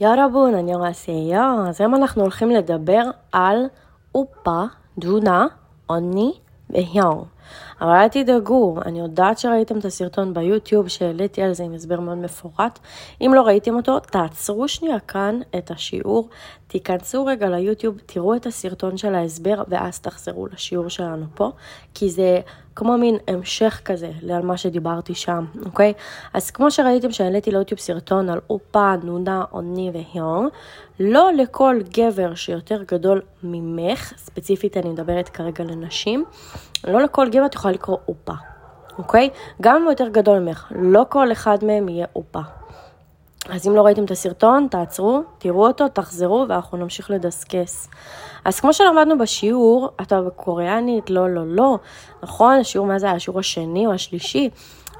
ירבון, אני רואה אז היום אנחנו הולכים לדבר על אופה, דונה, עוני והיום. אבל אל תדאגו, אני יודעת שראיתם את הסרטון ביוטיוב שהעליתי על זה עם הסבר מאוד מפורט. אם לא ראיתם אותו, תעצרו שנייה כאן את השיעור, תיכנסו רגע ליוטיוב, תראו את הסרטון של ההסבר ואז תחזרו לשיעור שלנו פה, כי זה כמו מין המשך כזה על מה שדיברתי שם, אוקיי? אז כמו שראיתם שהעליתי ליוטיוב סרטון על אופה, נונה, עוני והיום, לא לכל גבר שיותר גדול ממך, ספציפית אני מדברת כרגע לנשים, לא לכל גבר את יכולה לקרוא אופה, אוקיי? גם אם הוא יותר גדול ממך, לא כל אחד מהם יהיה אופה. אז אם לא ראיתם את הסרטון, תעצרו, תראו אותו, תחזרו ואנחנו נמשיך לדסקס. אז כמו שלמדנו בשיעור, אתה בקוריאנית, לא, לא, לא, נכון? השיעור, מה זה היה? השיעור השני או השלישי?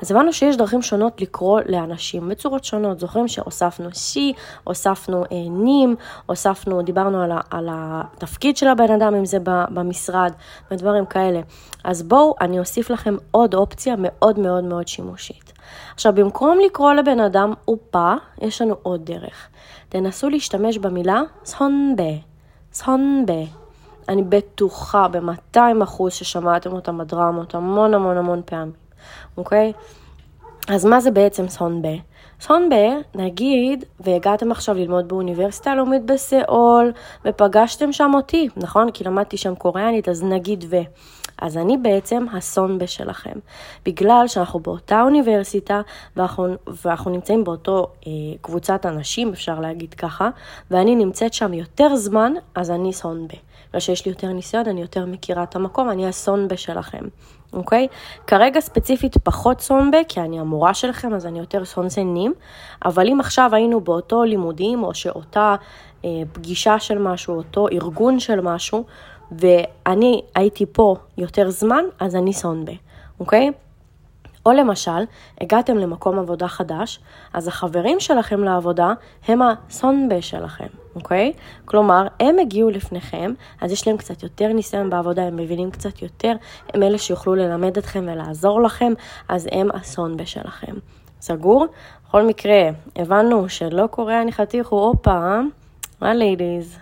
אז הבנו שיש דרכים שונות לקרוא לאנשים בצורות שונות. זוכרים שהוספנו שי, הוספנו אה, נים, הוספנו, דיברנו על, ה, על התפקיד של הבן אדם, אם זה במשרד ודברים כאלה. אז בואו, אני אוסיף לכם עוד אופציה מאוד מאוד מאוד שימושית. עכשיו, במקום לקרוא לבן אדם אופה, יש לנו עוד דרך. תנסו להשתמש במילה סונבה, סונבה. אני בטוחה ב-200% ששמעתם אותם בדרמות המון המון המון פעמים. אוקיי? אז מה זה בעצם סונבה? סונבה, נגיד, והגעתם עכשיו ללמוד באוניברסיטה הלאומית בסיאול, ופגשתם שם אותי, נכון? כי למדתי שם קוריאנית, אז נגיד ו. אז אני בעצם הסונבה שלכם. בגלל שאנחנו באותה אוניברסיטה, ואנחנו, ואנחנו נמצאים באותו אה, קבוצת אנשים, אפשר להגיד ככה, ואני נמצאת שם יותר זמן, אז אני סונבה. בגלל שיש לי יותר ניסיון, אני יותר מכירה את המקום, אני הסונבה שלכם. אוקיי? כרגע ספציפית פחות סונבה, כי אני המורה שלכם, אז אני יותר סונסנים, אבל אם עכשיו היינו באותו לימודים, או שאותה אה, פגישה של משהו, אותו ארגון של משהו, ואני הייתי פה יותר זמן, אז אני סונבה, אוקיי? או למשל, הגעתם למקום עבודה חדש, אז החברים שלכם לעבודה הם הסונבה שלכם, אוקיי? כלומר, הם הגיעו לפניכם, אז יש להם קצת יותר ניסיון בעבודה, הם מבינים קצת יותר, הם אלה שיוכלו ללמד אתכם ולעזור לכם, אז הם הסונבה שלכם. סגור? בכל מקרה, הבנו שלא קורה אני חתיך הוא הופה, מה ליידיז?